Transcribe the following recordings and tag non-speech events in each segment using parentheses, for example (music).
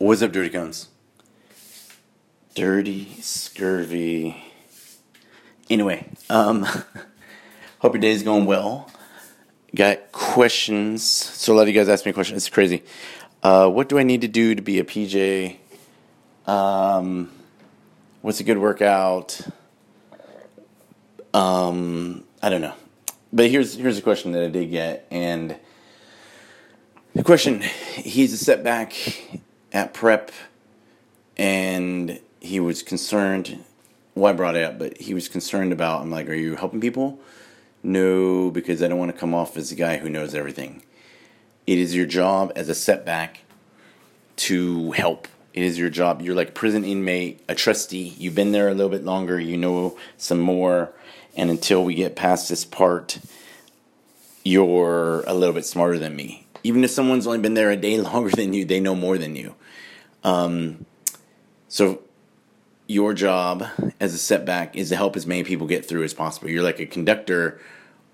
What's up, Dirty Cones? Dirty Scurvy. Anyway, um, (laughs) hope your day's going well. Got questions. So a lot of you guys asked me a question. It's crazy. Uh, what do I need to do to be a PJ? Um, what's a good workout? Um, I don't know. But here's here's a question that I did get, and the question: He's a setback at prep, and he was concerned. Well, I brought it up, but he was concerned about. I'm like, are you helping people? No, because I don't want to come off as a guy who knows everything. It is your job as a setback to help. It is your job. You're like prison inmate, a trustee. You've been there a little bit longer. You know some more. And until we get past this part, you're a little bit smarter than me. Even if someone's only been there a day (laughs) longer than you, they know more than you. Um, so your job as a setback is to help as many people get through as possible. You're like a conductor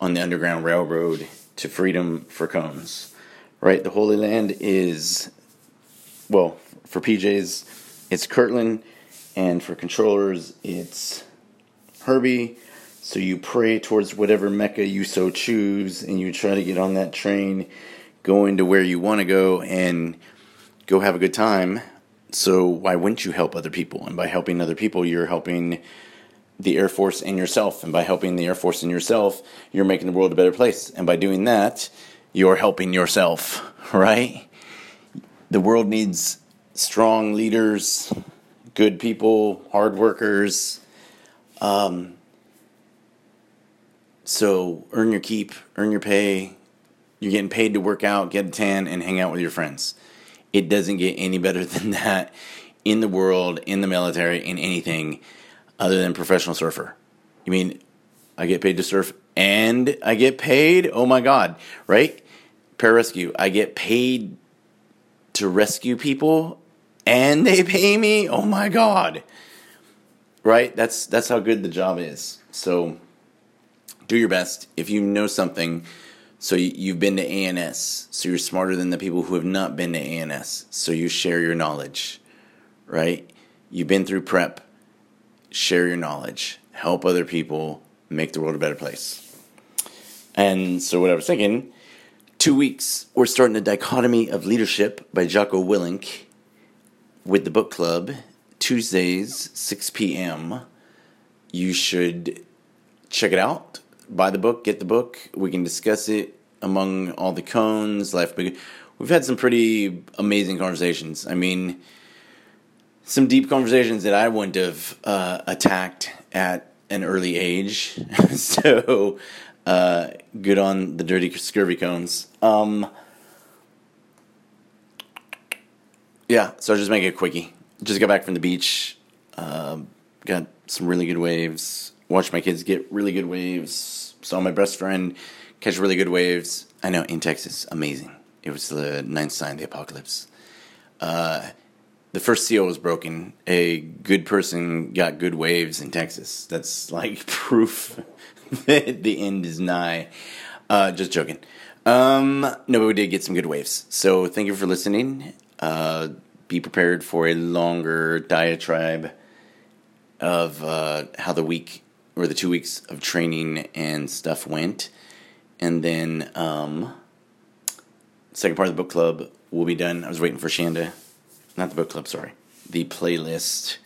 on the Underground Railroad to freedom for cones, right? The Holy Land is, well, for PJs, it's Kirtland, and for controllers, it's Hurlburt. So you pray towards whatever Mecca you so choose, and you try to get on that train, going to where you want to go, and go have a good time. So why wouldn't you help other people? And by helping other people, you're helping the Air Force and yourself. And by helping the Air Force and yourself, you're making the world a better place. And by doing that, you're helping yourself, (laughs) right? The world needs strong leaders, good people, hard workers. Um, so earn your keep, earn your pay. You're getting paid to work out, get a tan, and hang out with your friends. It doesn't get any better (laughs) than that in the world, in the military, in anything other than professional surfer. You mean I get paid to surf and I get paid? Oh my God, right? Pararescue, I get paid to rescue people and they (laughs) pay me? Oh my God. Right? That's that's how good the job is. So do your best. If you know something, so you've been to ANS, so you're smarter than the people who have not been to ANS. So you share your knowledge, right? You've been through prep, share your knowledge, help other people, make the world a better place. And so, what I was thinking, two weeks, we're starting a dichotomy of leadership by Jocko Willink with the book club, Tuesdays, 6 p.m. You should check it out buy the book, get the book. We can discuss it among all the cones. Life, we've had some pretty amazing conversations. I mean, some deep conversations that I wouldn't have uh, attacked at an early age. (laughs) so, uh, good on the dirty scurvy cones. Um, yeah, so I'll just make it a quickie. Just got back from the beach. Uh, got some really good waves. Watched my kids get really good waves. Saw my best friend catch really good waves. I know in Texas, amazing. It was the ninth sign of the apocalypse. Uh, the first seal was broken. A good person got good waves in Texas. That's like (laughs) proof that the end is nigh. Uh, just joking. Um, no, but we did get some good waves. So thank you for listening. Uh, be prepared for a longer diatribe of uh, how the week or the two weeks of training and stuff went. And then um, second part of the book club will be done. I was waiting for Shanda, not the book club, sorry, the playlist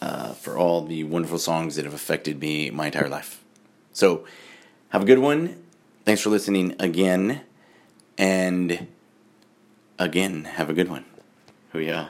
uh, for all the wonderful songs that have affected me my entire life. So have a good one. Thanks for listening again. And again, have a good one. Hoo yeah.